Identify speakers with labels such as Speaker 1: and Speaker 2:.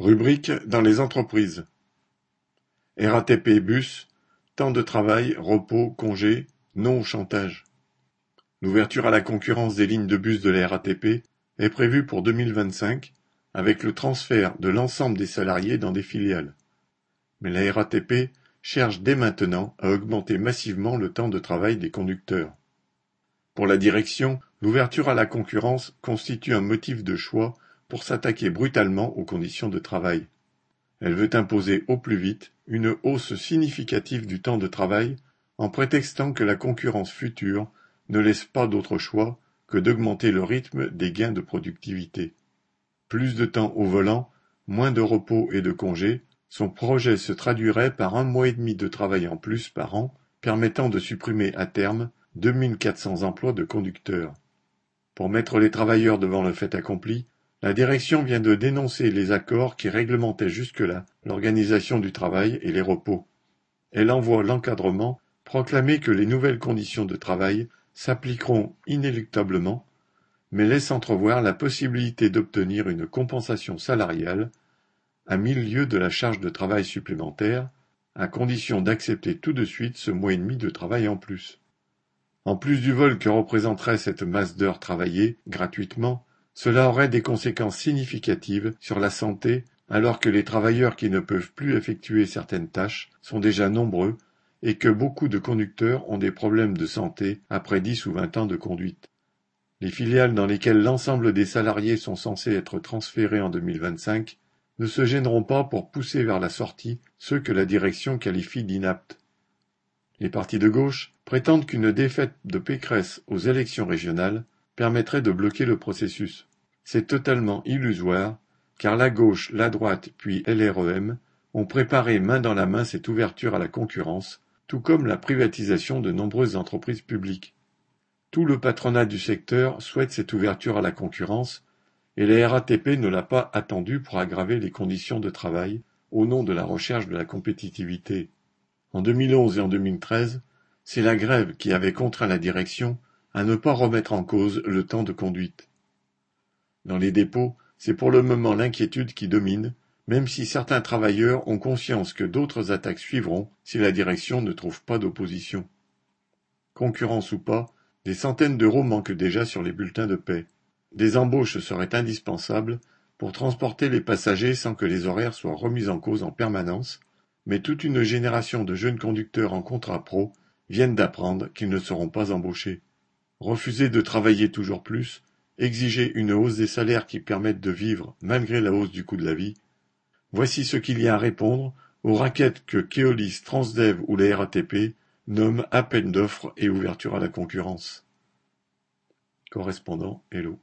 Speaker 1: Rubrique dans les entreprises. RATP Bus, temps de travail, repos, congé, non au chantage. L'ouverture à la concurrence des lignes de bus de la RATP est prévue pour 2025 avec le transfert de l'ensemble des salariés dans des filiales. Mais la RATP cherche dès maintenant à augmenter massivement le temps de travail des conducteurs. Pour la direction, l'ouverture à la concurrence constitue un motif de choix pour s'attaquer brutalement aux conditions de travail. Elle veut imposer au plus vite une hausse significative du temps de travail en prétextant que la concurrence future ne laisse pas d'autre choix que d'augmenter le rythme des gains de productivité. Plus de temps au volant, moins de repos et de congés, son projet se traduirait par un mois et demi de travail en plus par an, permettant de supprimer à terme 2400 emplois de conducteurs. Pour mettre les travailleurs devant le fait accompli, la direction vient de dénoncer les accords qui réglementaient jusque-là l'organisation du travail et les repos. Elle envoie l'encadrement proclamer que les nouvelles conditions de travail s'appliqueront inéluctablement, mais laisse entrevoir la possibilité d'obtenir une compensation salariale à mille lieues de la charge de travail supplémentaire, à condition d'accepter tout de suite ce mois et demi de travail en plus. En plus du vol que représenterait cette masse d'heures travaillées gratuitement, cela aurait des conséquences significatives sur la santé alors que les travailleurs qui ne peuvent plus effectuer certaines tâches sont déjà nombreux et que beaucoup de conducteurs ont des problèmes de santé après dix ou vingt ans de conduite. Les filiales dans lesquelles l'ensemble des salariés sont censés être transférés en 2025 ne se gêneront pas pour pousser vers la sortie ceux que la direction qualifie d'inaptes. Les partis de gauche prétendent qu'une défaite de Pécresse aux élections régionales permettrait de bloquer le processus. C'est totalement illusoire, car la gauche, la droite puis LREM ont préparé main dans la main cette ouverture à la concurrence, tout comme la privatisation de nombreuses entreprises publiques. Tout le patronat du secteur souhaite cette ouverture à la concurrence, et la RATP ne l'a pas attendue pour aggraver les conditions de travail au nom de la recherche de la compétitivité. En 2011 et en 2013, c'est la grève qui avait contraint la direction à ne pas remettre en cause le temps de conduite. Dans les dépôts, c'est pour le moment l'inquiétude qui domine, même si certains travailleurs ont conscience que d'autres attaques suivront si la direction ne trouve pas d'opposition. Concurrence ou pas, des centaines d'euros manquent déjà sur les bulletins de paie. Des embauches seraient indispensables pour transporter les passagers sans que les horaires soient remis en cause en permanence, mais toute une génération de jeunes conducteurs en contrat pro viennent d'apprendre qu'ils ne seront pas embauchés. Refuser de travailler toujours plus, Exiger une hausse des salaires qui permettent de vivre malgré la hausse du coût de la vie, voici ce qu'il y a à répondre aux raquettes que Keolis, Transdev ou la RATP nomment appel d'offres et ouverture à la concurrence. Correspondant Hello.